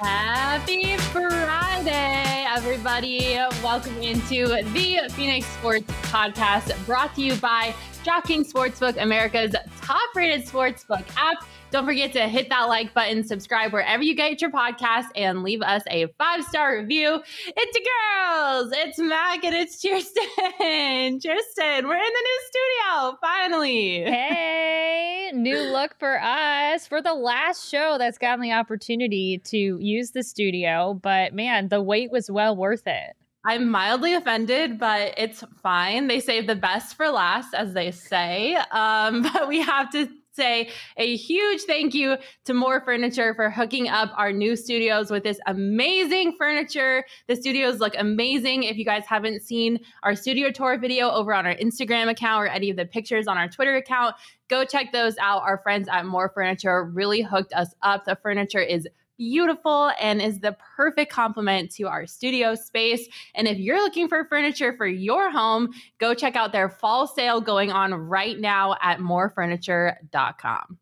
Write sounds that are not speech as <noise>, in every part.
Happy Friday, everybody. Welcome into the Phoenix Sports Podcast brought to you by DraftKings Sportsbook, America's top rated sportsbook app. Don't forget to hit that like button, subscribe wherever you get your podcast, and leave us a five star review. It's the girls, it's Mac, and it's Kirsten. Kirsten, <laughs> we're in the new studio finally. Hey, new look for us for the last show that's gotten the opportunity to use the studio. But man, the wait was well worth it. I'm mildly offended, but it's fine. They save the best for last, as they say. Um, <laughs> but we have to say a huge thank you to Mor Furniture for hooking up our new studios with this amazing furniture. The studios look amazing. If you guys haven't seen our studio tour video over on our Instagram account or any of the pictures on our Twitter account, go check those out. Our friends at Mor Furniture really hooked us up. The furniture is beautiful and is the perfect complement to our studio space. And if you're looking for furniture for your home, go check out their fall sale going on right now at morfurniture.com.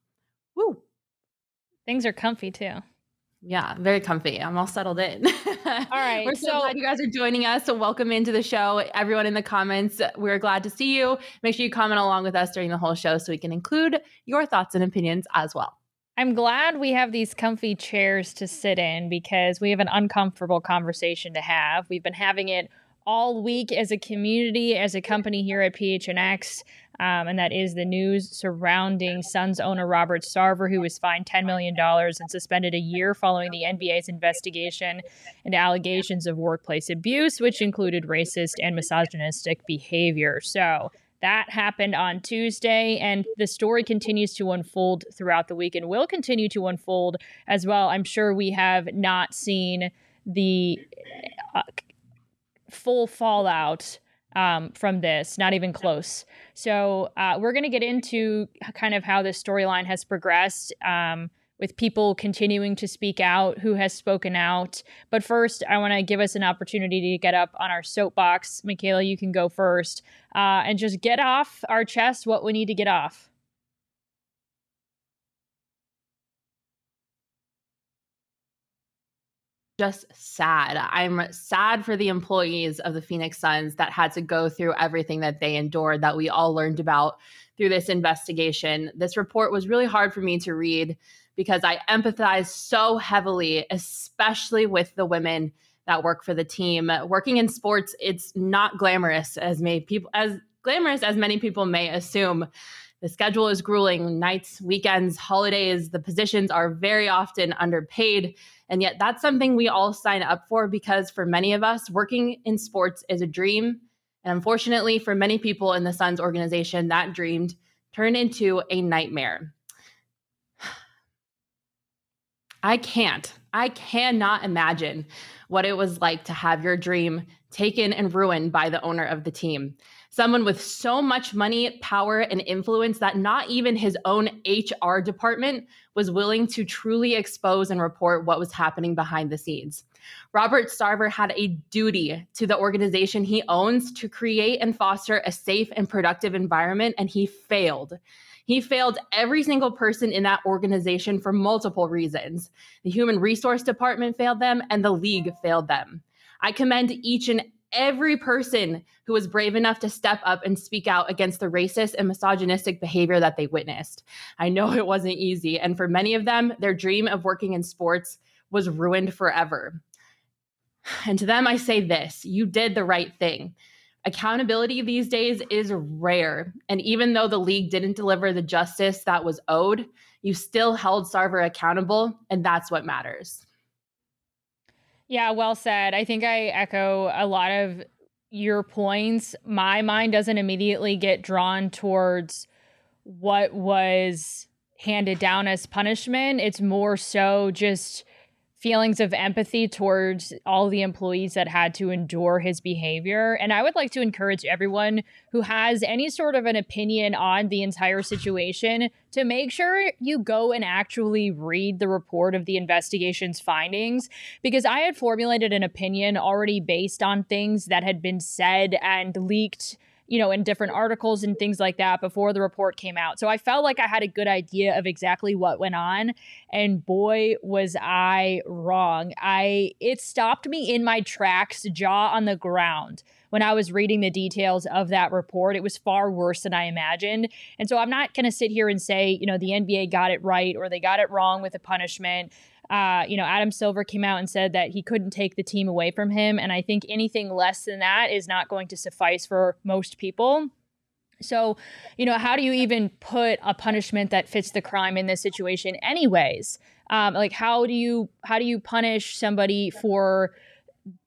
Woo. Things are comfy too. Yeah, very comfy. I'm all settled in. <laughs> all right. We're so, so, glad you guys are joining us. So welcome into the show. Everyone in the comments, we're glad to see you. Make sure you comment along with us during the whole show so we can include your thoughts and opinions as well. I'm glad we have these comfy chairs to sit in because we have an uncomfortable conversation to have. We've been having it all week as a community, as a company here at PHNX, um, and that is the news surrounding Suns owner Robert Sarver, who was fined $10 million and suspended a year following the NBA's investigation into allegations of workplace abuse, which included racist and misogynistic behavior. So, that happened on Tuesday, and the story continues to unfold throughout the week and will continue to unfold as well. I'm sure we have not seen the uh, full fallout um, from this, not even close. So, uh, we're going to get into kind of how this storyline has progressed. Um, with people continuing to speak out, who has spoken out. But first, I want to give us an opportunity to get up on our soapbox. Michaela, you can go first uh, and just get off our chest what we need to get off. Just sad. I'm sad for the employees of the Phoenix Suns that had to go through everything that they endured, that we all learned about through this investigation. This report was really hard for me to read because I empathize so heavily, especially with the women that work for the team. Working in sports, it's not glamorous as many people as glamorous as many people may assume. The schedule is grueling, nights, weekends, holidays, the positions are very often underpaid. And yet, that's something we all sign up for because for many of us, working in sports is a dream. And unfortunately, for many people in the Suns organization, that dream turned into a nightmare. I can't. I cannot imagine what it was like to have your dream taken and ruined by the owner of the team. Someone with so much money, power, and influence that not even his own HR department was willing to truly expose and report what was happening behind the scenes. Robert Sarver had a duty to the organization he owns to create and foster a safe and productive environment, and he failed. He failed every single person in that organization for multiple reasons. The human resource department failed them, and the league failed them. I commend each and every person who was brave enough to step up and speak out against the racist and misogynistic behavior that they witnessed. I know it wasn't easy. And for many of them, their dream of working in sports was ruined forever. <sighs> And to them, I say this you did the right thing. Accountability these days is rare. And even though the league didn't deliver the justice that was owed, you still held Sarver accountable, and that's what matters. Yeah, well said. I think I echo a lot of your points. My mind doesn't immediately get drawn towards what was handed down as punishment. It's more so just feelings of empathy towards all the employees that had to endure his behavior. And I would like to encourage everyone who has any sort of an opinion on the entire situation to make sure you go and actually read the report of the investigation's findings because I had formulated an opinion already based on things that had been said and leaked you know, in different articles and things like that before the report came out. So I felt like I had a good idea of exactly what went on. And boy, was I wrong. I it stopped me in my tracks, jaw on the ground when I was reading the details of that report. It was far worse than I imagined. And so I'm not going to sit here and say, you know, the NBA got it right or they got it wrong with the punishment. Uh, you know, Adam Silver came out and said that he couldn't take the team away from him. And I think anything less than that is not going to suffice for most people. So, you know, how do you even put a punishment that fits the crime in this situation, anyways? Um, like, how do you how do you punish somebody for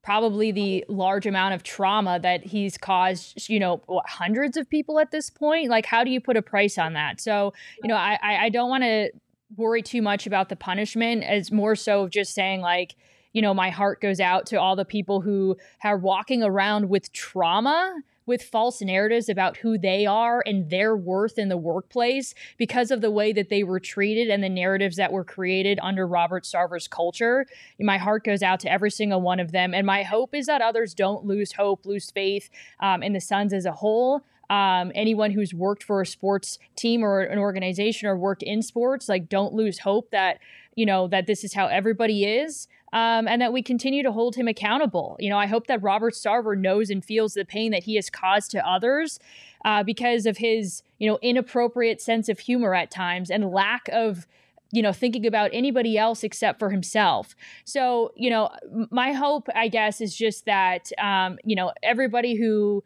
probably the large amount of trauma that he's caused? You know, what, hundreds of people at this point. Like, how do you put a price on that? So, you know, I I don't want to worry too much about the punishment as more so of just saying like you know my heart goes out to all the people who are walking around with trauma with false narratives about who they are and their worth in the workplace because of the way that they were treated and the narratives that were created under Robert Sarver's culture. My heart goes out to every single one of them. And my hope is that others don't lose hope, lose faith um, in the Suns as a whole um, anyone who's worked for a sports team or an organization or worked in sports, like don't lose hope that you know that this is how everybody is. Um, and that we continue to hold him accountable. You know, I hope that Robert Sarver knows and feels the pain that he has caused to others uh, because of his, you know, inappropriate sense of humor at times and lack of you know thinking about anybody else except for himself so you know my hope i guess is just that um, you know everybody who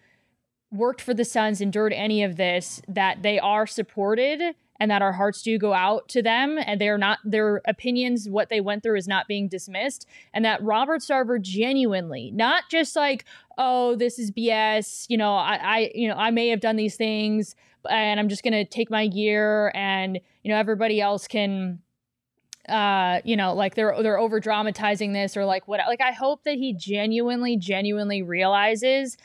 worked for the Suns, endured any of this, that they are supported and that our hearts do go out to them and they're not their opinions what they went through is not being dismissed and that robert sarver genuinely not just like oh this is bs you know i, I you know i may have done these things and i'm just gonna take my gear and you know everybody else can uh you know like they're they're over dramatizing this or like what like i hope that he genuinely genuinely realizes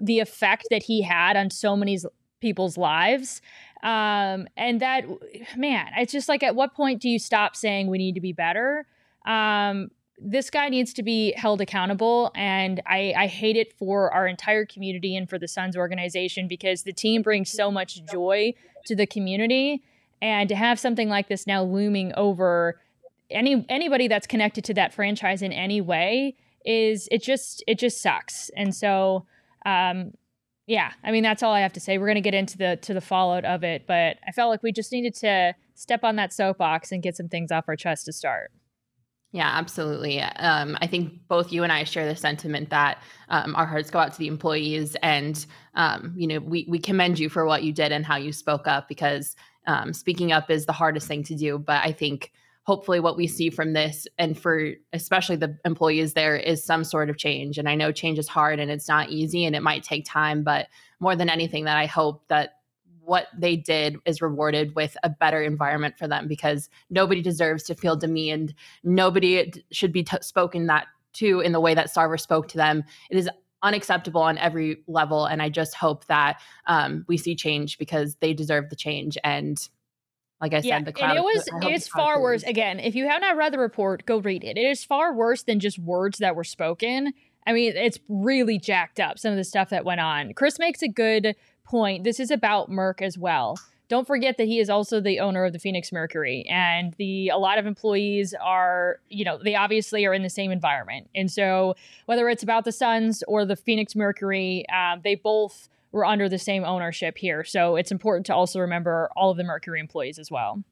the effect that he had on so many people's lives. Um and that man it's just like at what point do you stop saying we need to be better? Um this guy needs to be held accountable and I, I hate it for our entire community and for the suns organization because the team brings so much joy to the community. And to have something like this now looming over any anybody that's connected to that franchise in any way is it just it just sucks and so um yeah i mean that's all i have to say we're going to get into the to the fallout of it but i felt like we just needed to step on that soapbox and get some things off our chest to start yeah, absolutely. Um, I think both you and I share the sentiment that um, our hearts go out to the employees, and um, you know, we we commend you for what you did and how you spoke up because um, speaking up is the hardest thing to do. But I think hopefully what we see from this and for especially the employees there is some sort of change. And I know change is hard and it's not easy and it might take time, but more than anything, that I hope that what they did is rewarded with a better environment for them because nobody deserves to feel demeaned. Nobody should be t- spoken that to in the way that Sarver spoke to them. It is unacceptable on every level. And I just hope that um, we see change because they deserve the change. And like I yeah, said, the crowd. And it was it's far worse. Again, if you have not read the report, go read it. It is far worse than just words that were spoken. I mean, it's really jacked up some of the stuff that went on. Chris makes a good point. This is about Merc as well don't forget that he is also the owner of the Phoenix Mercury, and the a lot of employees are, you know, they obviously are in the same environment, and so whether it's about the Suns or the Phoenix Mercury, um, they both were under the same ownership here. So it's important to also remember all of the Mercury employees as well.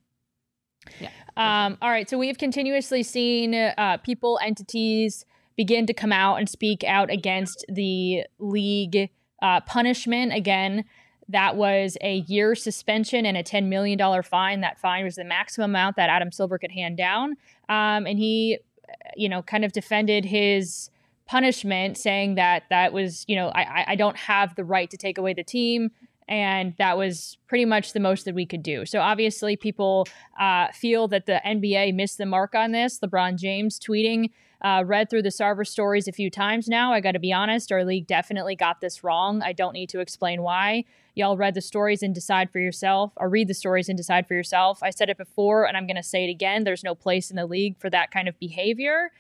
Yeah. Um, all right. So we have continuously seen uh, people, entities begin to come out and speak out against the league uh, punishment. Again, that was a year suspension and a $10 million fine. That fine was the maximum amount that Adam Silver could hand down. Um, and he, you know, kind of defended his punishment, saying that that was, you know, I, I don't have the right to take away the team. And that was pretty much the most that we could do. So obviously, people uh, feel that the NBA missed the mark on this. LeBron James tweeting, uh, read through the Sarver stories a few times now. I got to be honest, our league definitely got this wrong. I don't need to explain why. Y'all read the stories and decide for yourself, or read the stories and decide for yourself. I said it before, and I'm going to say it again. There's no place in the league for that kind of behavior.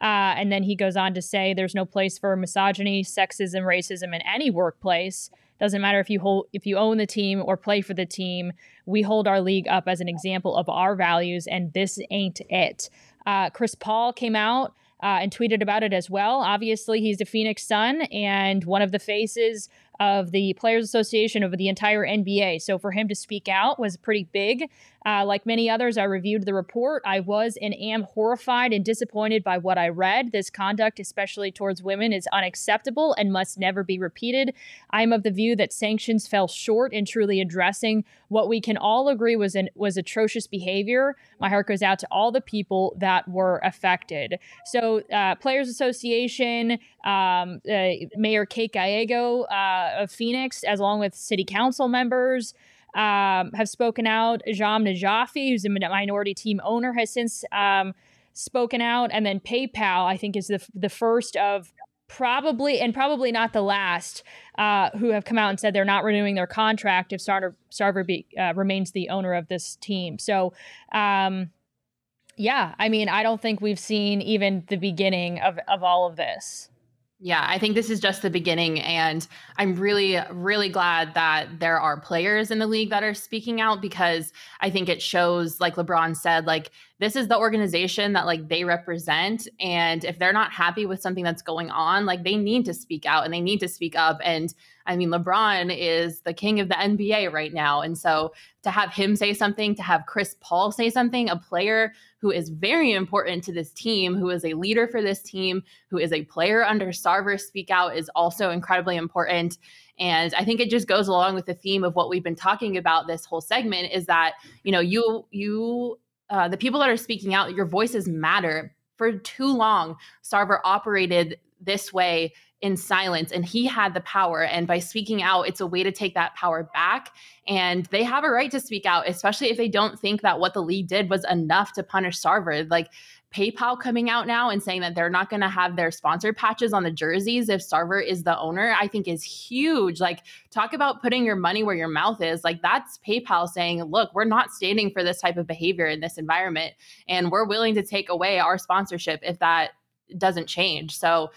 Uh, and then he goes on to say there's no place for misogyny, sexism, racism in any workplace. Doesn't matter if you hold if you own the team or play for the team. We hold our league up as an example of our values, and this ain't it. Uh, Chris Paul came out uh, and tweeted about it as well. Obviously, he's the Phoenix Sun and one of the faces of the Players Association of the entire NBA. So for him to speak out was pretty big. Uh, like many others, I reviewed the report. I was and am horrified and disappointed by what I read. This conduct, especially towards women, is unacceptable and must never be repeated. I am of the view that sanctions fell short in truly addressing what we can all agree was an, was atrocious behavior. My heart goes out to all the people that were affected. So, uh, Players Association, um, uh, Mayor Kate Gallego uh, of Phoenix, as along with city council members um, have spoken out. Jahm Najafi, who's a minority team owner, has since um, spoken out. And then PayPal, I think, is the, the first of probably, and probably not the last, uh, who have come out and said they're not renewing their contract if Sarver, Sarver be, uh, remains the owner of this team. So, um, yeah, I mean, I don't think we've seen even the beginning of, of all of this. Yeah, I think this is just the beginning. And I'm really, really glad that there are players in the league that are speaking out because I think it shows, like LeBron said, like this is the organization that like they represent. And if they're not happy with something that's going on, like they need to speak out and they need to speak up. And I mean, LeBron is the king of the NBA right now. And so to have him say something, to have Chris Paul say something, a player who is very important to this team, who is a leader for this team, who is a player under Sarver speak out is also incredibly important. And I think it just goes along with the theme of what we've been talking about this whole segment is that, you know, you, you, uh, the people that are speaking out, your voices matter. For too long, Sarver operated this way in silence and he had the power and by speaking out it's a way to take that power back and they have a right to speak out especially if they don't think that what the league did was enough to punish Sarver like PayPal coming out now and saying that they're not going to have their sponsor patches on the jerseys if Sarver is the owner, I think is huge. Like, talk about putting your money where your mouth is. Like, that's PayPal saying, look, we're not standing for this type of behavior in this environment. And we're willing to take away our sponsorship if that doesn't change. So,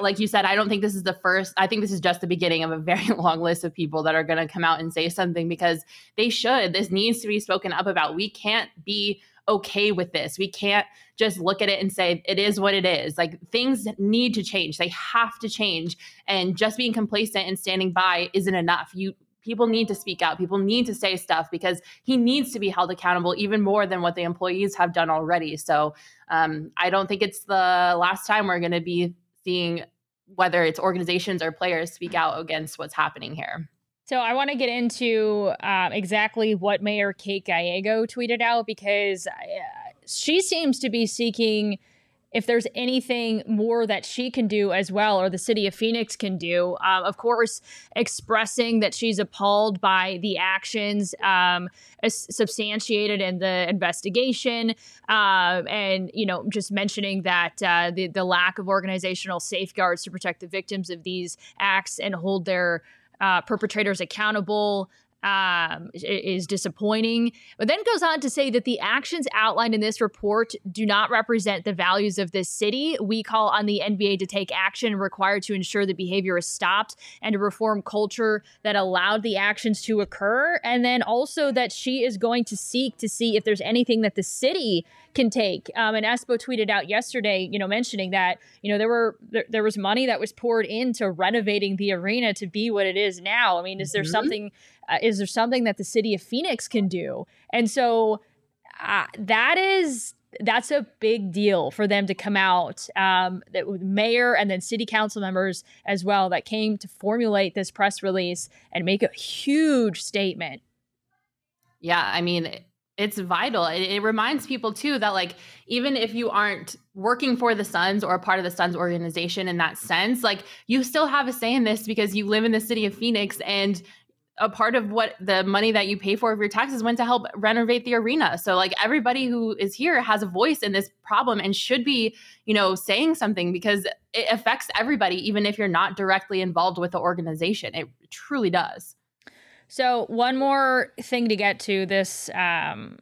like you said, I don't think this is the first. I think this is just the beginning of a very <laughs> long list of people that are going to come out and say something because they should. This needs to be spoken up about. We can't be okay with this. We can't just look at it and say it is what it is. Like things need to change. They have to change. And just being complacent and standing by isn't enough. You people need to speak out. People need to say stuff because he needs to be held accountable even more than what the employees have done already. So um, I don't think it's the last time we're going to be seeing whether it's organizations or players speak out against what's happening here. So I want to get into um, exactly what Mayor Kate Gallego tweeted out because uh, she seems to be seeking if there's anything more that she can do as well, or the city of Phoenix can do. Um, of course, expressing that she's appalled by the actions um, substantiated in the investigation, uh, and you know, just mentioning that uh, the the lack of organizational safeguards to protect the victims of these acts and hold their uh, perpetrators accountable. Um, is disappointing. But then goes on to say that the actions outlined in this report do not represent the values of this city. We call on the NBA to take action required to ensure the behavior is stopped and to reform culture that allowed the actions to occur. And then also that she is going to seek to see if there's anything that the city can take. Um, and Espo tweeted out yesterday, you know, mentioning that you know there were there, there, was money that was poured into renovating the arena to be what it is now. I mean, is there mm-hmm. something? Uh, is there something that the city of Phoenix can do? And so uh, that is that's a big deal for them to come out. Um, that mayor and then city council members as well that came to formulate this press release and make a huge statement. Yeah, I mean, it's vital. It, it, reminds people too that like even if you aren't working for the Suns or a part of the Suns organization in that sense, like you still have a say in this because you live in the city of Phoenix and a part of what the money that you pay for of your taxes went to help renovate the arena. So like everybody who is here has a voice in this problem and should be, you know, saying something because it affects everybody even if you're not directly involved with the organization. It truly does. So, one more thing to get to this um,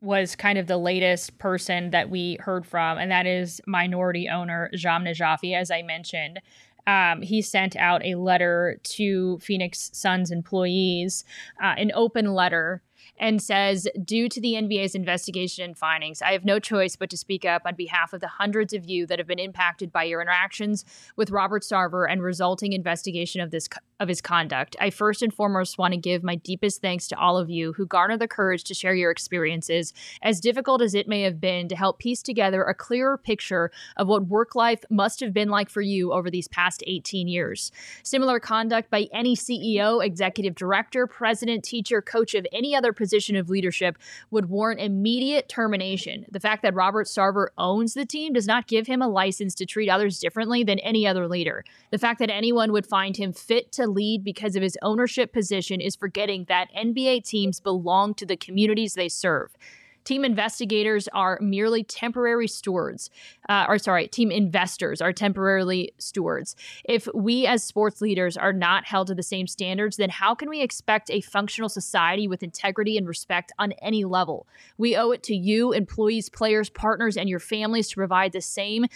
was kind of the latest person that we heard from, and that is minority owner Jahm Najafi, as I mentioned. Um, he sent out a letter to Phoenix Suns employees, uh, an open letter and says, Due to the NBA's investigation and findings, I have no choice but to speak up on behalf of the hundreds of you that have been impacted by your interactions with Robert Sarver and resulting investigation of this of his conduct. I first and foremost want to give my deepest thanks to all of you who garner the courage to share your experiences, as difficult as it may have been, to help piece together a clearer picture of what work life must have been like for you over these past 18 years. Similar conduct by any CEO, executive director, president, teacher, coach of any other position of leadership would warrant immediate termination. The fact that Robert Sarver owns the team does not give him a license to treat others differently than any other leader. The fact that anyone would find him fit to lead because of his ownership position is forgetting that NBA teams belong to the communities they serve. Team investigators are merely temporary stewards, uh, or sorry, team investors are temporarily stewards. If we as sports leaders are not held to the same standards, then how can we expect a functional society with integrity and respect on any level? We owe it to you, employees, players, partners, and your families to provide the same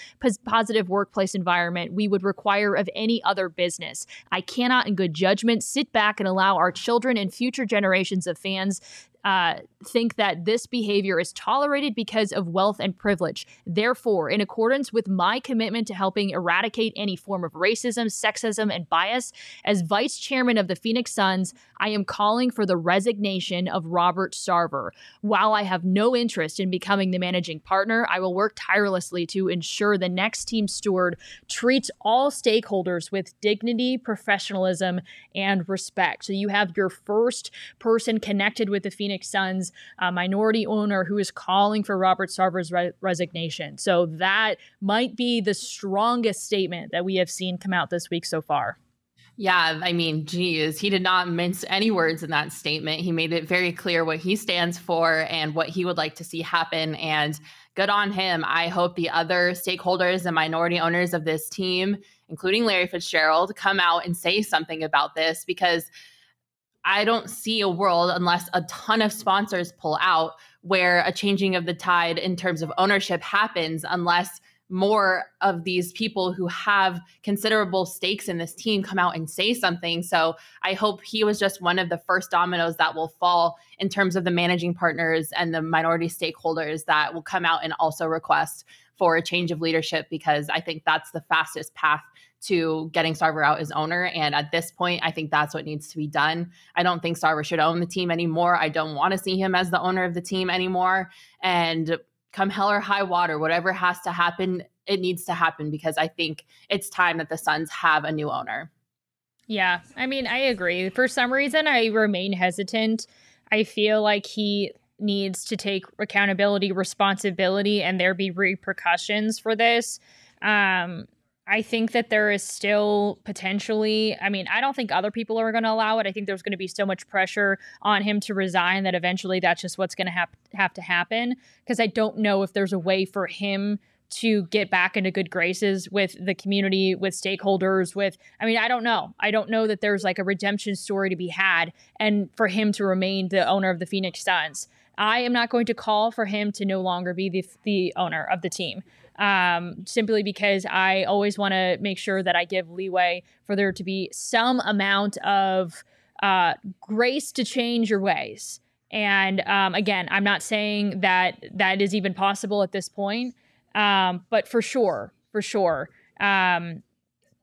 positive workplace environment we would require of any other business. I cannot, in good judgment, sit back and allow our children and future generations of fans uh, think that this behavior is tolerated because of wealth and privilege. Therefore, in accordance with my commitment to helping eradicate any form of racism, sexism, and bias, as vice chairman of the Phoenix Suns, I am calling for the resignation of Robert Sarver. While I have no interest in becoming the managing partner, I will work tirelessly to ensure the next team steward treats all stakeholders with dignity, professionalism, and respect. So you have your first person connected with the Phoenix Phoenix Suns uh, minority owner who is calling for Robert Sarver's re- resignation. So that might be the strongest statement that we have seen come out this week so far. Yeah, I mean, geez, he did not mince any words in that statement. He made it very clear what he stands for and what he would like to see happen. And good on him. I hope the other stakeholders and minority owners of this team, including Larry Fitzgerald, come out and say something about this because I don't see a world unless a ton of sponsors pull out where a changing of the tide in terms of ownership happens unless more of these people who have considerable stakes in this team come out and say something. So I hope he was just one of the first dominoes that will fall in terms of the managing partners and the minority stakeholders that will come out and also request for a change of leadership because I think that's the fastest path to getting Sarver out as owner. And at this point, I think that's what needs to be done. I don't think Sarver should own the team anymore. I don't want to see him as the owner of the team anymore. And come hell or high water, whatever has to happen, it needs to happen because I think it's time that the Suns have a new owner. Yeah, I mean, I agree. For some reason, I remain hesitant. I feel like he needs to take accountability, responsibility, and there be repercussions for this. Um, I think that there is still potentially, I mean, I don't think other people are going to allow it. I think there's going to be so much pressure on him to resign that eventually that's just what's going to have have to happen because I don't know if there's a way for him to get back into good graces with the community, with stakeholders, with, I mean, I don't know. I don't know that there's like a redemption story to be had and for him to remain the owner of the Phoenix Suns. I am not going to call for him to no longer be the, the owner of the team. Um, simply because I always want to make sure that I give leeway for there to be some amount of uh, grace to change your ways. And um, again, I'm not saying that that is even possible at this point. Um, but for sure, for sure, um,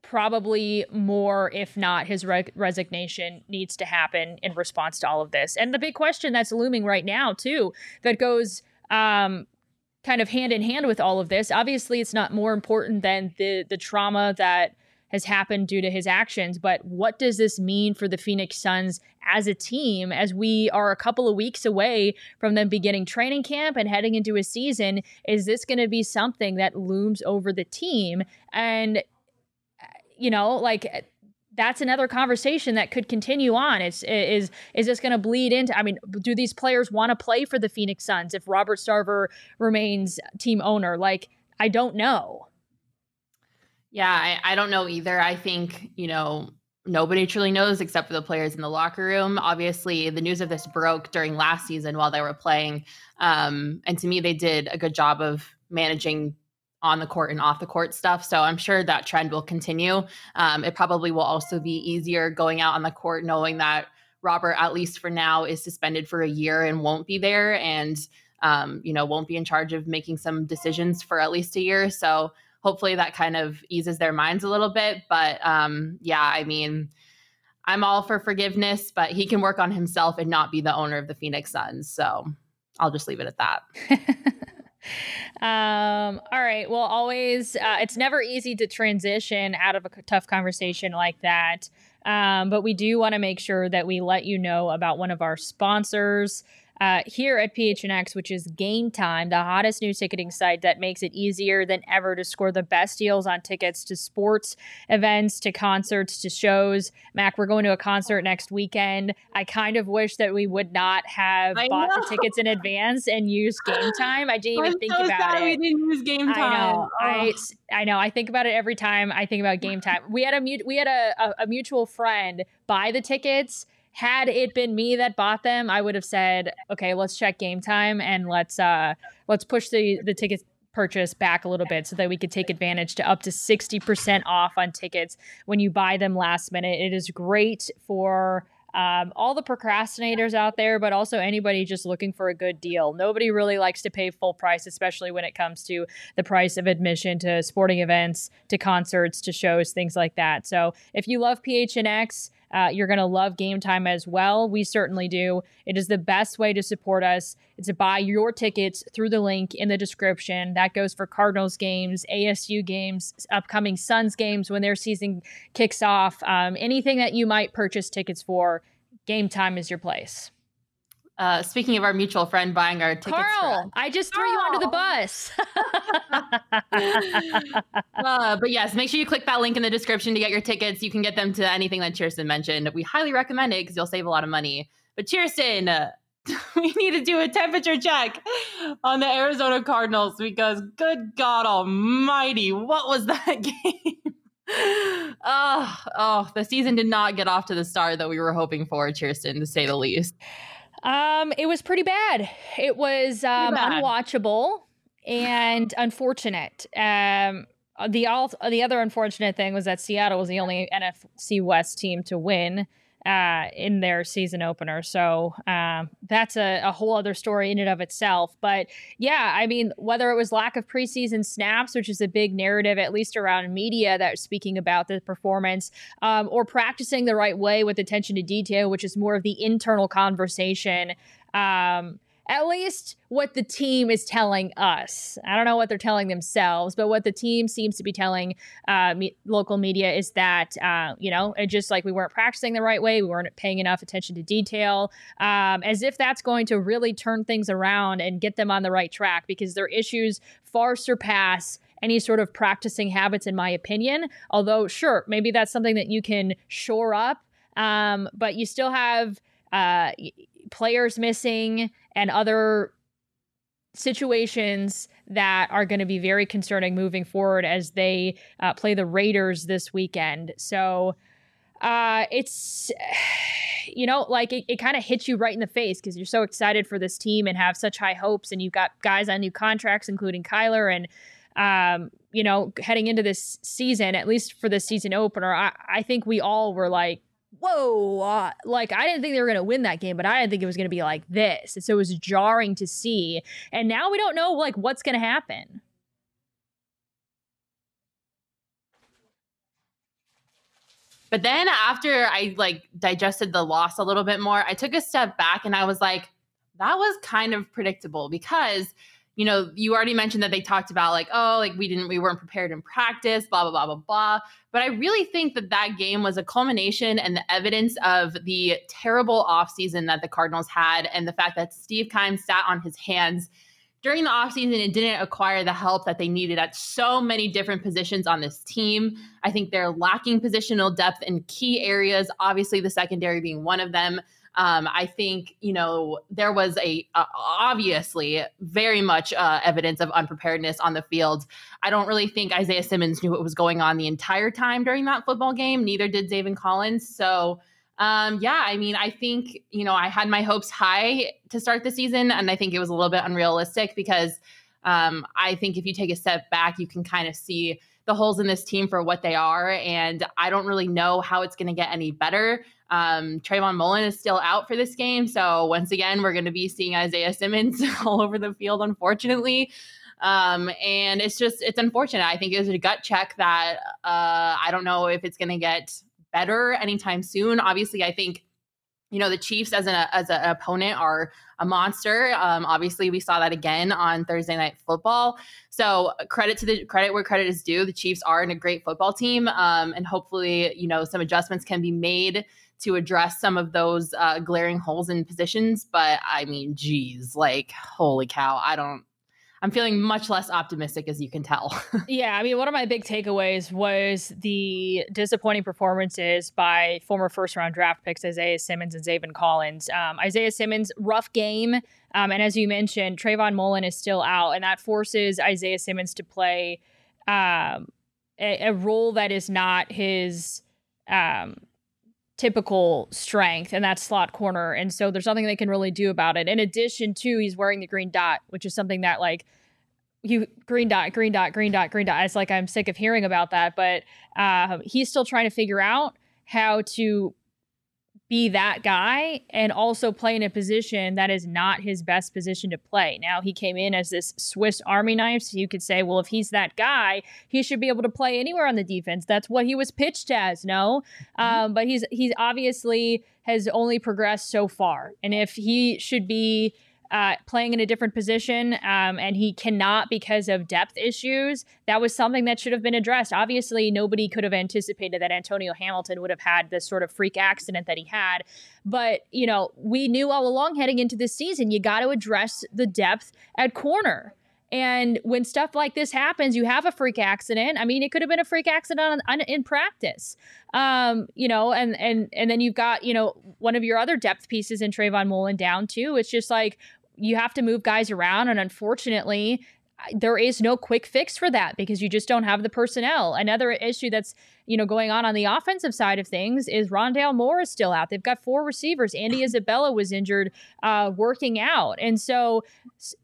probably more, if not, his re- resignation needs to happen in response to all of this. And the big question that's looming right now, too, that goes um, kind of hand in hand with all of this. Obviously, it's not more important than the the trauma that has happened due to his actions. But what does this mean for the Phoenix Suns as a team as we are a couple of weeks away from them beginning training camp and heading into a season? Is this going to be something that looms over the team? And, uh, you know, like, that's another conversation that could continue on. It's is is this going to bleed into? I mean, do these players want to play for the Phoenix Suns if Robert Sarver remains team owner? Like, I don't know. Yeah, I, I don't know either. I think, you know, nobody truly knows except for the players in the locker room. Obviously, the news of this broke during last season while they were playing. Um, and to me, they did a good job of managing on the court and off the court stuff. So I'm sure that trend will continue. Um, it probably will also be easier going out on the court knowing that Robert, at least for now, is suspended for a year and won't be there and, um, you know, won't be in charge of making some decisions for at least a year. So hopefully that kind of eases their minds a little bit. But um, yeah, I mean, I'm all for forgiveness, but he can work on himself and not be the owner of the Phoenix Suns. So I'll just leave it at that. <laughs> um, all right. Well, always, uh, it's never easy to transition out of a tough conversation like that. Um, but we do want to make sure that we let you know about one of our sponsors uh, here at PHNX, which is Game Time, the hottest new ticketing site that makes it easier than ever to score the best deals on tickets to sports events, to concerts, to shows. Mac, we're going to a concert next weekend. I kind of wish that we would not have I bought know. the tickets in advance and used Game <laughs> Time. I didn't even I'm think so about it. We didn't use Game Time. I know. Oh. I, I know. I think about it every time I think about Game Time. We had a we had a, a, a mutual friend buy the tickets had it been me that bought them, I would have said, okay, let's check game time and let's uh let's push the the ticket purchase back a little bit so that we could take advantage to up to 60% off on tickets when you buy them last minute. It is great for um, all the procrastinators out there, but also anybody just looking for a good deal. Nobody really likes to pay full price, especially when it comes to the price of admission to sporting events, to concerts, to shows, things like that. So if you love PHNX, uh, you're going to love game time as well. We certainly do. It is the best way to support us. It's to buy your tickets through the link in the description. That goes for Cardinals games, ASU games, upcoming Suns games when their season kicks off. Um, anything that you might purchase tickets for, game time is your place. Uh, speaking of our mutual friend buying our tickets, Carl, I just threw Carl. you under the bus. <laughs> uh, but yes, make sure you click that link in the description to get your tickets. You can get them to anything that Chierstin mentioned. We highly recommend it because you'll save a lot of money. But Chierstin, uh, <laughs> we need to do a temperature check on the Arizona Cardinals because, good God Almighty, what was <laughs> that game? oh, oh, the season did not get off to the start that we were hoping for, Chierstin, to say the least. Um, it was pretty bad. It was um, bad. unwatchable and <sighs> unfortunate. Um, the all the other unfortunate thing was that Seattle was the only NFC West team to win uh, in their season opener. So um, that's a, a, whole other story in and of itself. But yeah, I mean, whether it was lack of preseason snaps, which is a big narrative, at least around media that's speaking about the performance, um, or practicing the right way with attention to detail, which is more of the internal conversation. Um, at least what the team is telling us. I don't know what they're telling themselves, but what the team seems to be telling uh, me- local media is that, uh, you know, it just like we weren't practicing the right way, we weren't paying enough attention to detail, um, as if that's going to really turn things around and get them on the right track because their issues far surpass any sort of practicing habits, in my opinion. Although, sure, maybe that's something that you can shore up, um, but you still have. Uh, players missing and other situations that are going to be very concerning moving forward as they uh, play the Raiders this weekend. So uh, it's, <sighs> you know, like it, it kind of hits you right in the face because you're so excited for this team and have such high hopes, and you've got guys on new contracts, including Kyler and um, you know, heading into this season, at least for the season opener, I, I think we all were like, whoa, uh, like I didn't think they were going to win that game, but I didn't think it was going to be like this. And so it was jarring to see. And now we don't know like what's going to happen. But then after I like digested the loss a little bit more, I took a step back and I was like, that was kind of predictable because you know, you already mentioned that they talked about like, oh, like we didn't, we weren't prepared in practice, blah, blah, blah, blah, blah. But I really think that that game was a culmination and the evidence of the terrible offseason that the Cardinals had and the fact that Steve Keim sat on his hands during the offseason and didn't acquire the help that they needed at so many different positions on this team. I think they're lacking positional depth in key areas, obviously, the secondary being one of them. Um, I think you know there was a uh, obviously very much uh, evidence of unpreparedness on the field. I don't really think Isaiah Simmons knew what was going on the entire time during that football game. Neither did Zaven Collins. So um, yeah, I mean, I think you know I had my hopes high to start the season, and I think it was a little bit unrealistic because um, I think if you take a step back, you can kind of see the holes in this team for what they are. And I don't really know how it's going to get any better. Um, Trayvon Mullen is still out for this game. So once again, we're going to be seeing Isaiah Simmons <laughs> all over the field, unfortunately. Um, and it's just, it's unfortunate. I think it was a gut check that uh, I don't know if it's going to get better anytime soon. Obviously, I think you know the Chiefs as an as an opponent are a monster. Um, obviously, we saw that again on Thursday Night Football. So credit to the credit where credit is due. The Chiefs are in a great football team, um, and hopefully, you know, some adjustments can be made to address some of those uh, glaring holes in positions. But I mean, geez, like holy cow, I don't I'm feeling much less optimistic, as you can tell. <laughs> yeah, I mean, one of my big takeaways was the disappointing performances by former first round draft picks Isaiah Simmons and Zaven Collins. Um, Isaiah Simmons, rough game. Um, and as you mentioned, Trayvon Mullen is still out, and that forces Isaiah Simmons to play um, a, a, role that is not his um, typical strength, and that's slot corner. And so there's nothing they can really do about it. In addition to, he's wearing the green dot, which is something that like you green dot, green dot, green dot, green dot. It's like I'm sick of hearing about that, but uh, he's still trying to figure out how to be that guy and also play in a position that is not his best position to play. Now, he came in as this Swiss Army knife, so you could say, well, if he's that guy, he should be able to play anywhere on the defense. That's what he was pitched as, no? Mm-hmm. Um, but he's he's obviously has only progressed so far. And if he should be uh, playing in a different position, um, and he cannot because of depth issues. That was something that should have been addressed. Obviously, nobody could have anticipated that Antonio Hamilton would have had this sort of freak accident that he had. But, you know, we knew all along heading into this season, you got to address the depth at corner. And when stuff like this happens, you have a freak accident. I mean, it could have been a freak accident on, on, in practice, um, you know, and and and then you've got you know one of your other depth pieces in Trayvon Mullen down too. It's just like you have to move guys around, and unfortunately, there is no quick fix for that because you just don't have the personnel. Another issue that's you know going on on the offensive side of things is Rondale Moore is still out. They've got four receivers. Andy <clears throat> Isabella was injured uh, working out, and so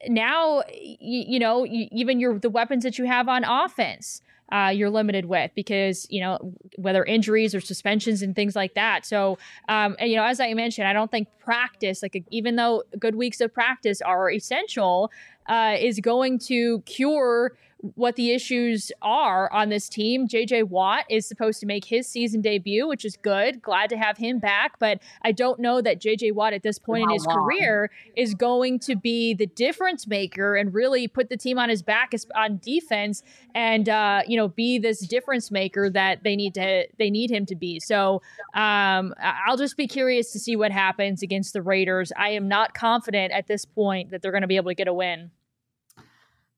now you, you know even your the weapons that you have on offense uh, you're limited with because you know whether injuries or suspensions and things like that. So um, and, you know, as I mentioned, I don't think practice, like even though good weeks of practice are essential, uh, is going to cure what the issues are on this team. JJ Watt is supposed to make his season debut, which is good. Glad to have him back, but I don't know that JJ Watt at this point in his long. career is going to be the difference maker and really put the team on his back on defense and uh, you know be this difference maker that they need to they need him to be. So um, I'll just be curious to see what happens against the Raiders. I am not confident at this point that they're going to be able to get a win.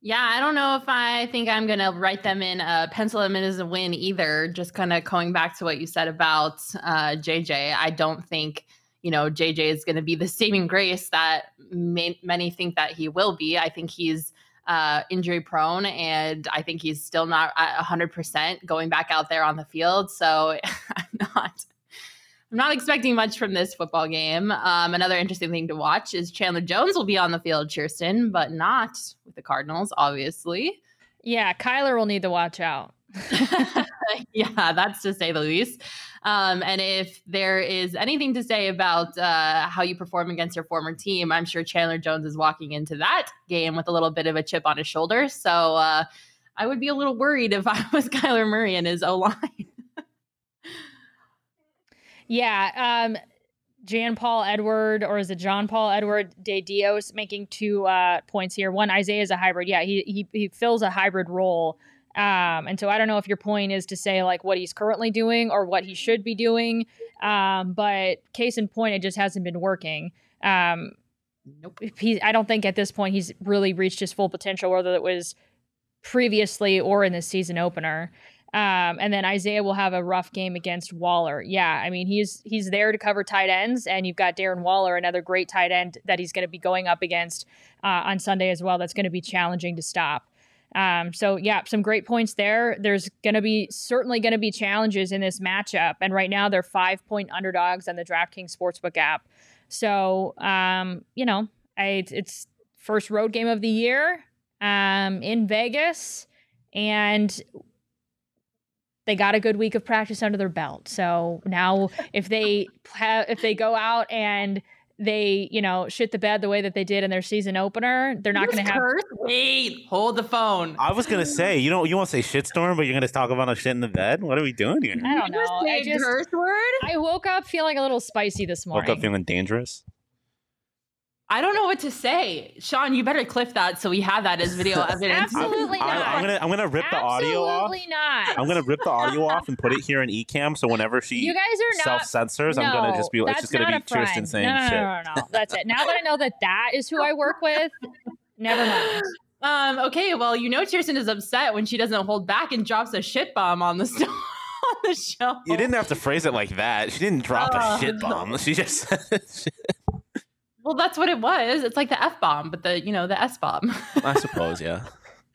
Yeah, I don't know if I think I'm going to write them in, uh, pencil them in as a win either. Just kind of going back to what you said about uh, JJ, I don't think, you know, JJ is going to be the <laughs> saving grace that may- many think that he will be. I think he's uh, injury prone, and I think he's still not hundred percent going back out there on the field. So <laughs> I'm not. I'm not expecting much from this football game. Um, another interesting thing to watch is Chandler Jones will be on the field, Chierstin, but not with the Cardinals, obviously. Yeah, Kyler will need to watch out. <laughs> <laughs> yeah, that's to say the least. Um, and if there is anything to say about uh, how you perform against your former team, I'm sure Chandler Jones is walking into that game with a little bit of a chip on his shoulder. So uh, I would be a little worried if I <laughs> was Kyler Murray and his O line. Yeah. Um, Jan Paul Edward, or is it John Paul Edward De Dios making two uh, points here? One, Isaiah is a hybrid. Yeah, he, he, he fills a hybrid role. Um, and so I don't know if your point is to say like what he's currently doing or what he should be doing. Um, but case in point, it just hasn't been working. Um, nope. He, I don't think at this point he's really reached his full potential, whether it was previously or in the season opener. Um, and then Isaiah will have a rough game against Waller. Yeah, I mean he's he's there to cover tight ends, and you've got Darren Waller, another great tight end that he's going to be going up against uh, on Sunday as well. That's going to be challenging to stop. Um, so yeah, some great points there. There's going to be certainly going to be challenges in this matchup, and right now they're five point underdogs on the DraftKings Sportsbook app. So um, you know, I, it's first road game of the year um, in Vegas, and they got a good week of practice under their belt. So now if they have, if they go out and they, you know, shit the bed the way that they did in their season opener, they're not going to have. Wait, hold the phone. I was gonna say you don't you won't say shitstorm, but you're gonna talk about a shit in the bed. What are we doing here? I don't know. I just curse word. I woke up feeling a little spicy this morning. Woke up feeling dangerous. I don't know what to say. Sean, you better clip that so we have that as video <laughs> evidence. Absolutely not. I, am gonna I'm gonna rip the audio off. Absolutely not. I'm gonna rip the audio off and put it here in eCamm. So whenever she you guys are not self censors, no, I'm gonna just be like, it's just gonna be Chierstin saying no, no, shit. No, no, no, That's it. Now that I know that that is who I work with, never mind. Um, okay, well, you know Chierstin is upset when she doesn't hold back and drops a shit bomb on the <laughs> st- on the show. You didn't have to phrase it like that. She didn't drop a shit bomb. She just <laughs> Well, that's what it was. It's like the F bomb, but the, you know, the S bomb. I suppose, yeah.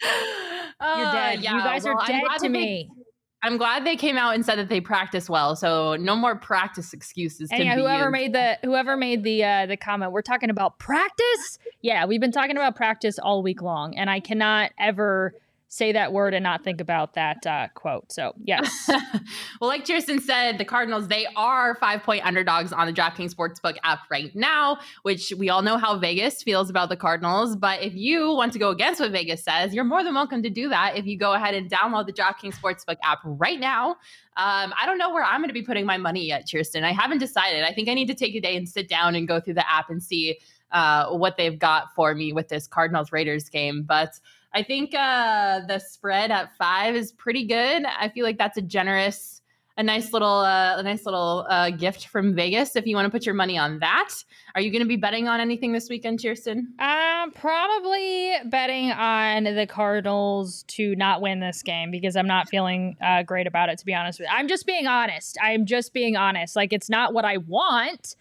<laughs> Uh, You're dead. Yeah, you guys well, are dead to me. They, I'm glad they came out and said that they practice well. So no more practice excuses. And yeah, whoever used. made the whoever made the uh, the comment, we're talking about practice. Yeah, we've been talking about practice all week long, and I cannot ever say that word and not think about that uh, quote. So, yes. <laughs> well, like Chierstin said, the Cardinals, they are five point underdogs on the DraftKings Sportsbook app right now, which we all know how Vegas feels about the Cardinals. But if you want to go against what Vegas says, you're more than welcome to do that if you go ahead and download the DraftKings Sportsbook app right now. Um, I don't know where I'm going to be putting my money yet, Chierstin. I haven't decided. I think I need to take a day and sit down and go through the app and see uh, what they've got for me with this Cardinals Raiders game. But I think uh, the spread at five is pretty good. I feel like that's a generous, a nice little, uh, a nice little uh, gift from Vegas. If you want to put your money on that, are you going to be betting on anything this weekend, Chierstin? I'm probably betting on the Cardinals to not win this game because I'm not feeling uh, great about it. To be honest with you, I'm just being honest. I'm just being honest. Like it's not what I want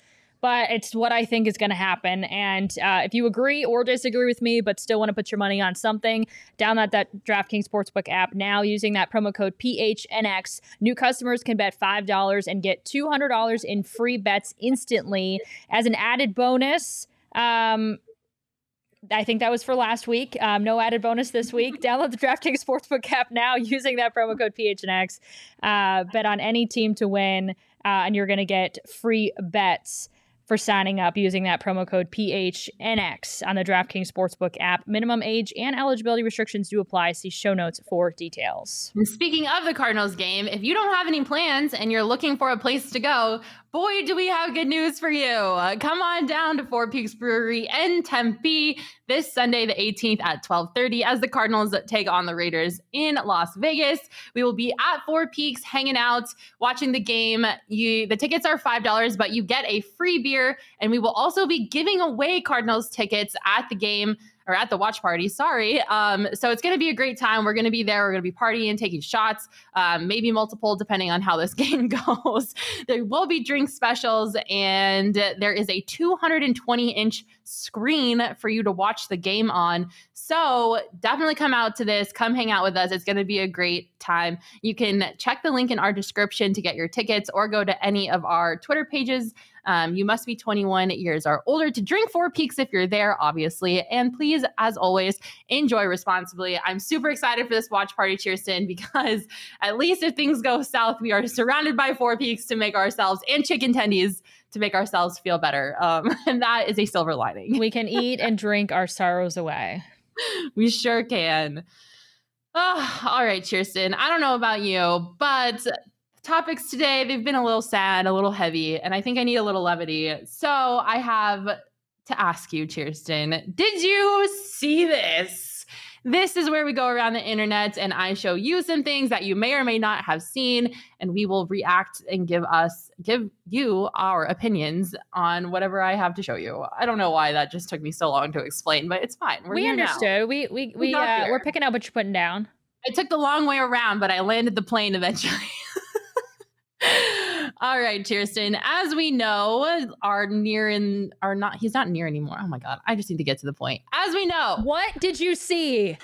but it's what I think is going to happen. And uh, if you agree or disagree with me, but still want to put your money on something, download that DraftKings Sportsbook app now using that promo code PHNX. New customers can bet $5 and get $200 in free bets instantly. As an added bonus, um, I think that was for last week. Um, no added bonus this week. <laughs> Download the DraftKings Sportsbook app now using that promo code PHNX. Uh, bet on any team to win, uh, and you're going to get free bets for signing up using that promo code PHNX on the DraftKings Sportsbook app. Minimum age and eligibility restrictions do apply. See show notes for details. Speaking of the Cardinals game, if you don't have any plans and you're looking for a place to go, boy, do we have good news for you. Uh, come on down to Four Peaks Brewery in Tempe this Sunday, the 18th at 1230 as the Cardinals take on the Raiders in Las Vegas. We will be at Four Peaks hanging out, watching the game. You, the tickets are $5, but you get a free beer. And we will also be giving away Cardinals tickets at the game or at the watch party. Sorry. Um, so it's going to be a great time. We're going to be there. We're going to be partying, taking shots, um, maybe multiple, depending on how this <laughs> game goes. there will be drink specials, and there is a 220 inch screen for you to watch the game on. So definitely come out to this. Come hang out with us. It's going to be a great time. You can check the link in our description to get your tickets or go to any of our Twitter pages. Um, you must be 21 years or older to drink Four Peaks if you're there, obviously. And please, as always, enjoy responsibly. I'm super excited for this watch party, Chierstin, <laughs> because at least if things go south, we are surrounded by Four Peaks to make ourselves and chicken tendies to make ourselves feel better. Um, <laughs> and that is a silver lining. We can eat and <laughs> drink our sorrows away. we sure can. Oh, all right, Chierstin. I don't know about you, but topics today, they've been a little sad, a little heavy, and I think I need a little levity. So I have to ask you, Chierstin, did you see this? This is where we go around the internet and I show you some things that you may or may not have seen, and we will react and give us, give you our opinions on whatever I have to show you. I don't know why that just took me so long to explain, but it's fine. We're we understood. Now. We we we, we uh, we're picking up what you're putting down. I took the long way around, but I landed the plane eventually. <laughs> All right, Chierstin. As we know, are near and are not. He's not near anymore. Oh my god! I just need to get to the point. As we know, what did you see?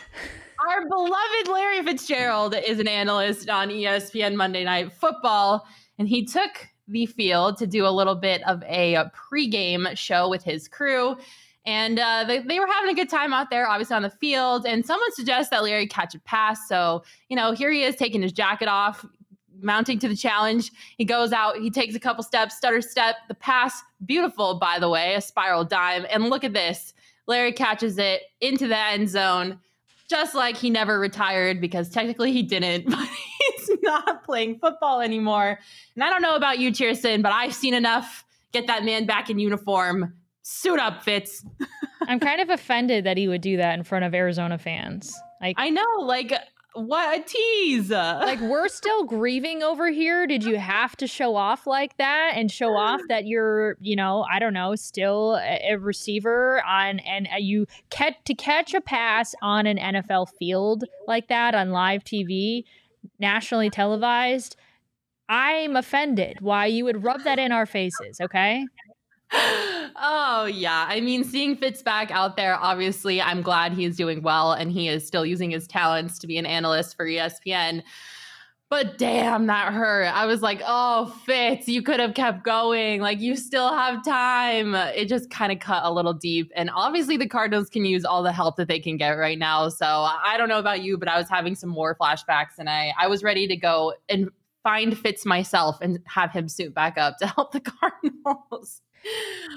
Our beloved Larry Fitzgerald is an analyst on ESPN Monday Night Football, and he took the field to do a little bit of a pregame show with his crew. And uh, they, they were having a good time out there, obviously on the field. And someone suggests that Larry catch a pass. So, you know, here he is taking his jacket off, mounting to the challenge. He goes out, he takes a couple steps, stutter step, the pass, beautiful, by the way, a spiral dime. And look at this Larry catches it into the end zone, just like he never retired because technically he didn't, <laughs> but he's not playing football anymore. And I don't know about you, Chierstin, but I've seen enough. Get that man back in uniform. Suit up, Fitz. <laughs> I'm kind of offended that he would do that in front of Arizona fans. Like I know, like what a tease. Like we're still <laughs> grieving over here. Did you have to show off like that and show off <laughs> that you're, you know, I don't know, still a, receiver on and uh, you catch to catch a pass on an NFL field like that on live TV, nationally televised? I'm offended why you would rub that in our faces, okay? <laughs> oh yeah. I mean seeing fitz back out there obviously i'm glad he's doing well and he is still using his talents to be an analyst for espn but damn that hurt. I was like oh fitz you could have kept going. Like you still have time. It just kind of cut a little deep. And obviously the cardinals can use all the help that they can get right now. So i don't know about you but i was having some more flashbacks and i i was ready to go and find fitz myself and have him suit back up to <laughs> help the cardinals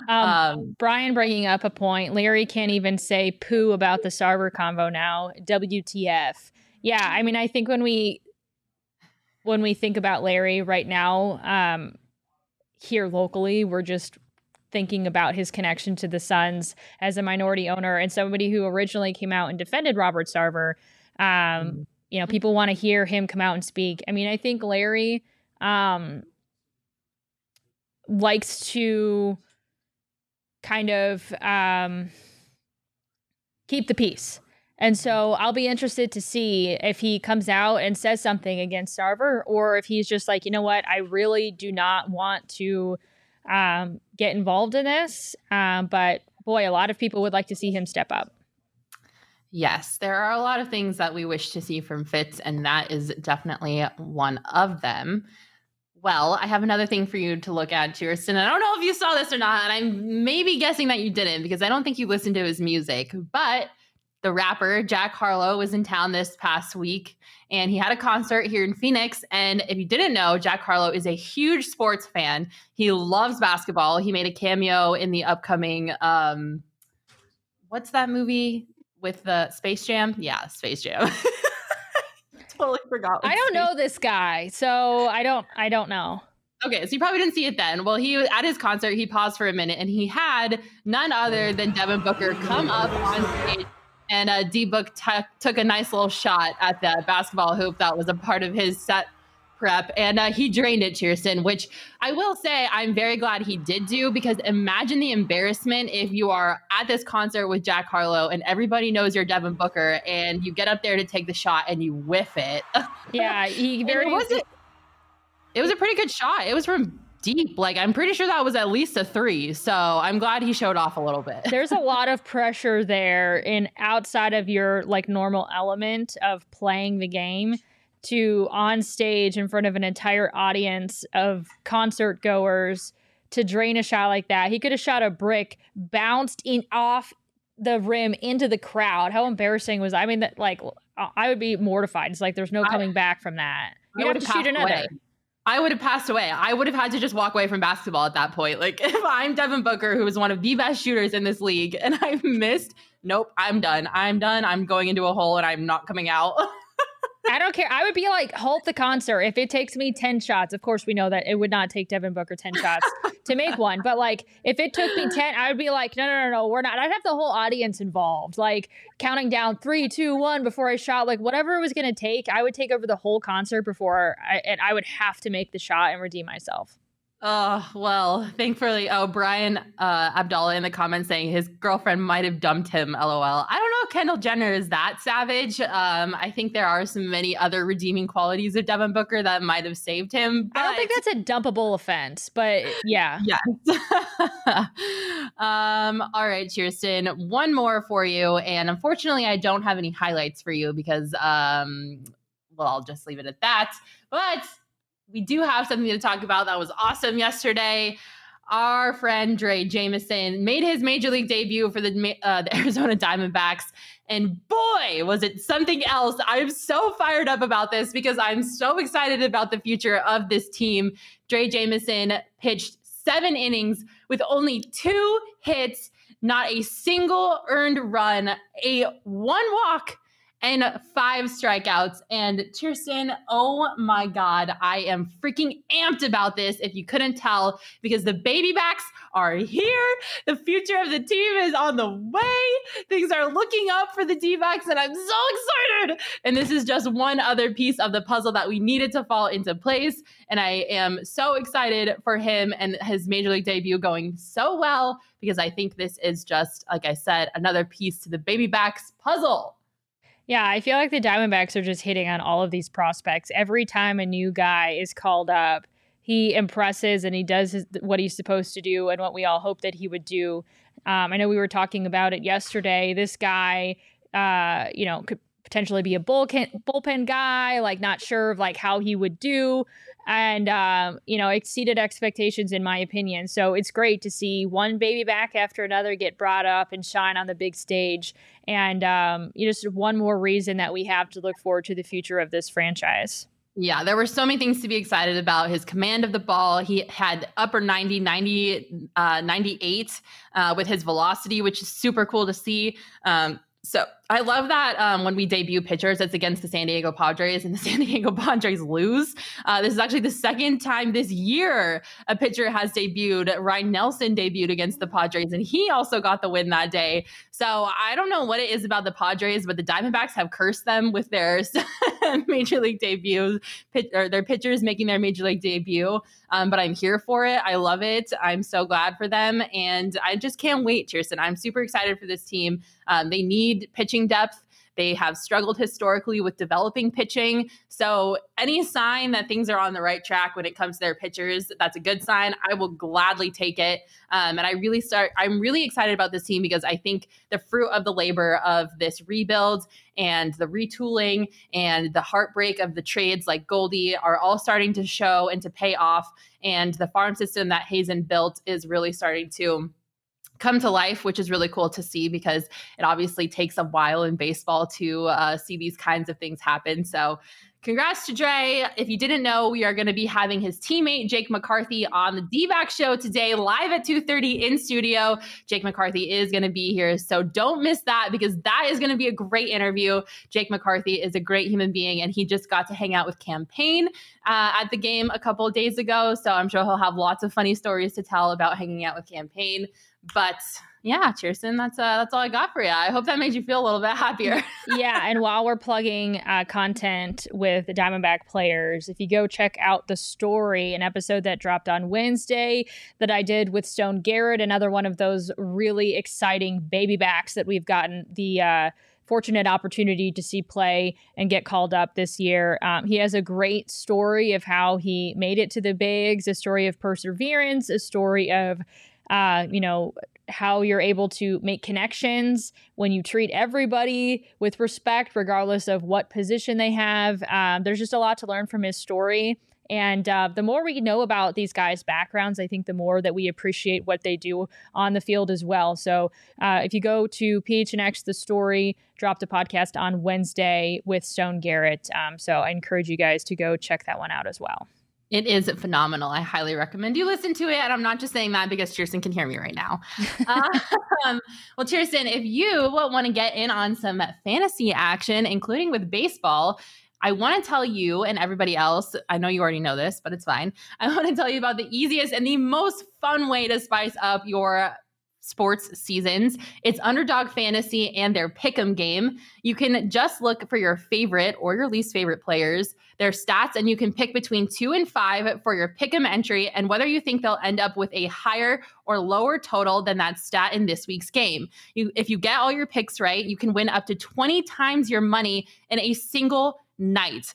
um, um, Brian bringing up a point. Larry can't even say poo about the Sarver convo now. WTF? Yeah, I mean, I think when we when we think about Larry right now, um, here locally, we're just thinking about his connection to the Suns as a minority owner and somebody who originally came out and defended Robert Sarver. Um, mm-hmm. You know, people want to hear him come out and speak. I mean, I think Larry. Um, likes to kind of um, keep the peace. And so I'll be interested to see if he comes out and says something against Sarver or if he's just like, you know what, I really do not want to um, get involved in this. Um, but boy, a lot of people would like to see him step up. Yes, there are a lot of things that we wish to see from Fitz, and that is definitely one of them. Well, I have another thing for you to look at, Chierstin. I don't know if you saw this or not, and I'm maybe guessing that you didn't because I don't think you listened to his music. But the rapper Jack Harlow was in town this past week and he had a concert here in Phoenix. And if you didn't know, Jack Harlow is a huge sports fan. He loves basketball. He made a cameo in the upcoming um what's that movie with the Space Jam? Yeah, Space Jam. <laughs> totally forgot. I don't know this guy, so I don't. I don't know. Okay, so you probably didn't see it then. Well, he at his concert, he paused for a minute, and he had none other than Devin Booker come up on stage, and uh, D Book t- took a nice little shot at the basketball hoop that was a part of his set prep and uh, he drained it, Chierstin, which I will say I'm very glad he did do because imagine the embarrassment if you are at this concert with Jack Harlow and everybody knows you're Devin Booker and you get up there to take the shot and you whiff it. <laughs> Yeah, he very. it, was a, it was a pretty good shot. It was from deep. Like I'm pretty sure that was at least a three. So I'm glad he showed off a little bit. <laughs> There's a lot of pressure there in outside of your like normal element of playing the game to on stage in front of an entire audience of concert goers to drain a shot like that. He could have shot a brick, bounced in off the rim into the crowd. How embarrassing was that? I mean that like I would be mortified. It's like there's no coming I, back from that. You have to shoot another. Away. I would have passed away. I would have had to just walk away from basketball at that point. Like <laughs> if I'm Devin Booker, who is one of the best shooters in this league, and <laughs> I've missed, nope, I'm done. I'm done. I'm going into a hole and I'm not coming out. <laughs> I don't care. I would be like, halt the concert. If it takes me 10 shots, of course, we know that it would not take Devin Booker 10 shots to make one. But like, if it took me 10, I would be like, no, no, no, no, we're not. I'd have the whole audience involved, like counting down three, two, one before I shot. Like, whatever it was going to take, I would take over the whole concert before I, and I would have to make the shot and redeem myself. Oh, well, thankfully, oh, Brian uh, Abdallah in the comments saying his girlfriend might have dumped him, lol. I don't know if Kendall Jenner is that savage. Um, I think there are some many other redeeming qualities of Devin Booker that might have saved him. But... I don't think that's a dumpable offense, but yeah. <laughs> Yes. <laughs> um, all right, Chierstin, one more for you. And unfortunately, I don't have any highlights for you because, um, well, I'll just leave it at that. But we do have something to talk about that was awesome yesterday. Our friend Drey Jameson made his major league debut for the, uh, the <laughs> Arizona Diamondbacks. And boy, was it something else. I'm so fired up about this because I'm so excited about the future of this team. Drey Jameson pitched seven innings with only two hits, not a single earned run, a one walk and five strikeouts. And Chierstin, oh my God, I am freaking amped about this. If you couldn't tell, because the baby backs are here. The future of the team is on the way. Things are looking up for the D backs, and I'm so excited. And this is just one other piece of the puzzle that we needed to fall into place. And I am so excited for him and his major league debut going so well because I think this is just, like I said, another piece to the baby backs puzzle. Yeah, I feel like the Diamondbacks are just hitting on all of these prospects. Every time a new guy is called up, he impresses and he does his, what he's supposed to do and what we all hope that he would do. Um, I know we were talking about it yesterday. This guy, uh, you know, could potentially be a bullpen bullpen guy, like not sure of like how he would do, and um, you know exceeded expectations in my opinion. So it's great to see one baby back after another get brought up and shine on the big stage, and um, you know, just one more reason that we have to look forward to the future of this franchise. Yeah, there were so many things to be excited about. His command of the ball, he had upper 90, 90, uh, 98 uh, with his velocity, which is super cool to see. Um, so I love that um, when we debut pitchers, it's against the San Diego Padres, and the <laughs> San Diego Padres lose. Uh, this is actually the second time this year a pitcher has debuted. Ryan Nelson debuted against the Padres, and he also got the win that day. So I don't know what it is about the Padres, but the Diamondbacks have cursed them with their <laughs> major league debuts, pit, or their pitchers making their major league debut. Um, but I'm here for it. I love it. I'm so glad for them, and I just can't wait, Chierstin. I'm super excited for this team. Um, they need pitching depth. They have struggled historically with developing pitching. So, any sign that things are on the right track when it comes to their pitchers, that's a good sign. I will gladly take it. Um, and I really start, I'm really excited about this team because I think the fruit of the labor of this rebuild and the retooling and the heartbreak of the trades like Goldie are all starting to show and to pay off. And the farm system that Hazen built is really starting to come to life, which is really cool to see because it obviously takes a while in baseball to uh, see these kinds of things happen. So, congrats to Drey. If you didn't know, we are going to be having his teammate Jake McCarthy on the D-back show today, live at 2:30 in studio. Jake McCarthy is going to be here, so don't miss that because that is going to be a great interview. Jake McCarthy is a great human being, and he just got to hang out with Cam Payne uh, at the game a couple days ago. So I'm sure he'll have lots of funny stories to tell about hanging out with Cam Payne. But yeah, Cheerson, that's uh, that's all I got for you. I hope that made you feel a little bit <laughs> happier. yeah, and while we're plugging uh, content with the Diamondback players, if you go check out the story, an episode that dropped on Wednesday that I did with Stone Garrett, another one of those really exciting baby backs that we've gotten the. Uh, fortunate opportunity to see play and get called up this year. Um, he has a great story of how he made it to the bigs, a story of perseverance, a story of uh, you know, how you're able to make connections when you treat everybody with respect, regardless of what position they have. Um, there's just a lot to learn from his story. And uh, the more we know about these guys' backgrounds, I think the more that we appreciate what they do on the field as well. So uh, if you go to PHNX, the story dropped a podcast on Wednesday with Stone Garrett. Um, so I encourage you guys to go check that one out as well. It is phenomenal. I highly recommend you listen to it. And I'm not just saying that because Cheerson can hear me right now. <laughs> um, <laughs> well, Cheerson, if you want to get in on some fantasy action, including with baseball, I want to tell you and everybody else, I know you already know this, but it's fine. <laughs> I want to tell you about the easiest and the most fun way to spice up your sports seasons. It's Underdog Fantasy and their Pick'em game. You can just look for your favorite or your least favorite players, their stats, and you can pick between two and five for your Pick'em entry and whether you think they'll end up with a higher or lower total than that stat in this week's game. You, if you get all your picks right, you can win up to 20 times your money in a single night.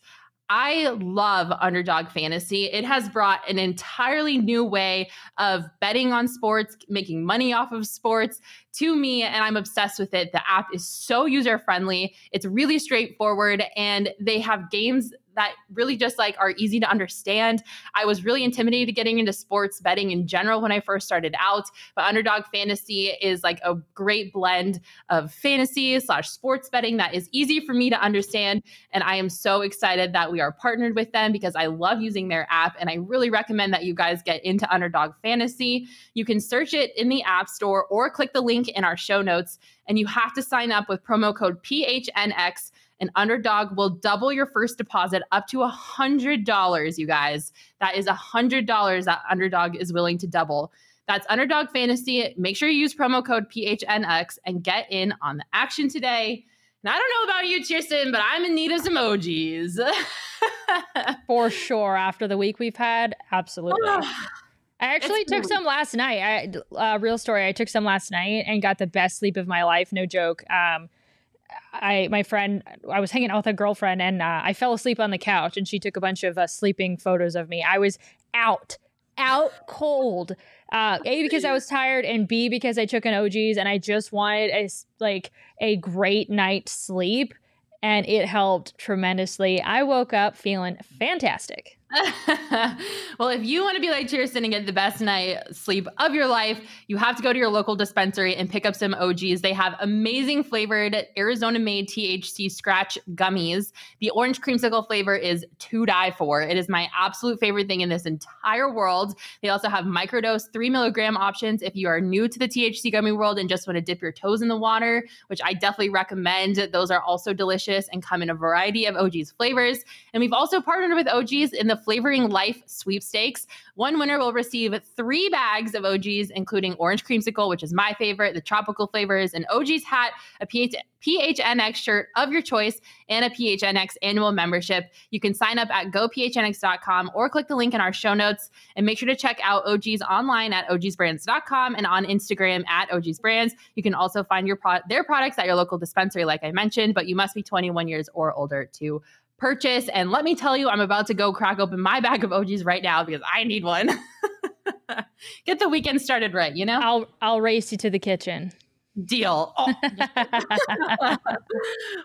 I love underdog fantasy. It has brought an entirely new way of betting on sports, making money off of sports to me, and I'm obsessed with it. The app is so user friendly, it's really straightforward, and they have games that really just like are easy to understand. I was really intimidated getting into sports betting in general when I first started out, but Underdog Fantasy is like a great blend of fantasy slash sports betting that is easy for me to understand. And I am so excited that we are partnered with them because I love using their app and I really recommend that you guys get into Underdog Fantasy. You can search it in the App Store or click the link in our show notes and you have to sign up with promo code PHNX and Underdog will double your first deposit up to a $100, you guys. That is a $100 that Underdog is willing to double. That's Underdog Fantasy. Make sure you use promo code PHNX and get in on the action today. And I don't know about you, Cheerson, but I'm in need of some emojis. <laughs> For sure. After the week we've had, absolutely. I actually took some last night. I uh, real story. I took some last night and got the best sleep of my life. No joke. Um, I my friend I was hanging out with a girlfriend and uh, I fell asleep on the couch and she took a bunch of uh, sleeping photos of me. I was out, out cold. Uh, a because I was tired and B because I took an OGs and I just wanted a like a great night's sleep and it helped tremendously. I woke up feeling fantastic. <laughs> well, if you want to be like Cheerson and get the best night sleep of your life, you have to go to your local dispensary and pick up some OGs. They have amazing flavored Arizona made THC scratch gummies. The orange creamsicle flavor is to die for. It is my absolute favorite thing in this entire world. They also have microdose three milligram options if you are new to the THC gummy world and just want to dip your toes in the water, which I definitely recommend. Those are also delicious and come in a variety of OGs flavors. And we've also partnered with OGs in the Flavoring Life sweepstakes. One winner will receive three bags of OGs, including orange creamsicle, which is my favorite, the tropical flavors, an OG's hat, a PH- PHNX shirt of your choice, and a PHNX annual membership. You can sign up at gophnx.com or click the link in our show notes. And make sure to check out OGs online at ogsbrands.com and on Instagram at ogsbrands. You can also find your pro- their products at your local dispensary, like I mentioned, but you must be 21 years or older to purchase. And let me tell you, I'm about to go crack open my bag of OGs right now because I need one. <laughs> Get the weekend started right, you know? I'll I'll race you to the kitchen. Deal. <laughs> Oh. <laughs>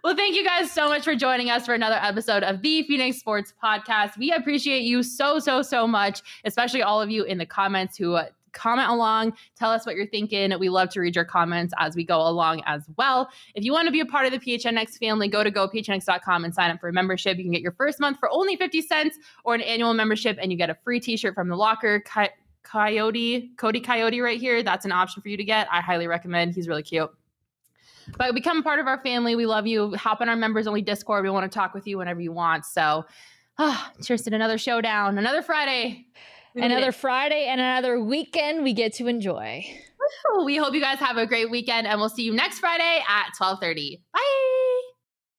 well, thank you guys so much for joining us for another episode of the Phoenix Sports Podcast. We appreciate you so, so, so much, especially all of you in the comments who uh, comment along, tell us what you're thinking. We love to read your comments as we go along as well. If you want to be a part of the PHNX family, go to gophnx.com and sign up for a membership. You can get your first month for only 50 cents or an annual membership, and you get a free t shirt from the locker. Coyote, Cody Coyote right here. That's an option for you to get. I highly recommend. He's really cute. But become a part of our family. We love you. Hop on our members only Discord. We want to talk with you whenever you want. So, oh, cheers to another showdown, another Friday another Friday and another weekend we get to enjoy. we hope you guys have a great weekend and we'll see you next Friday at 12:30. Bye.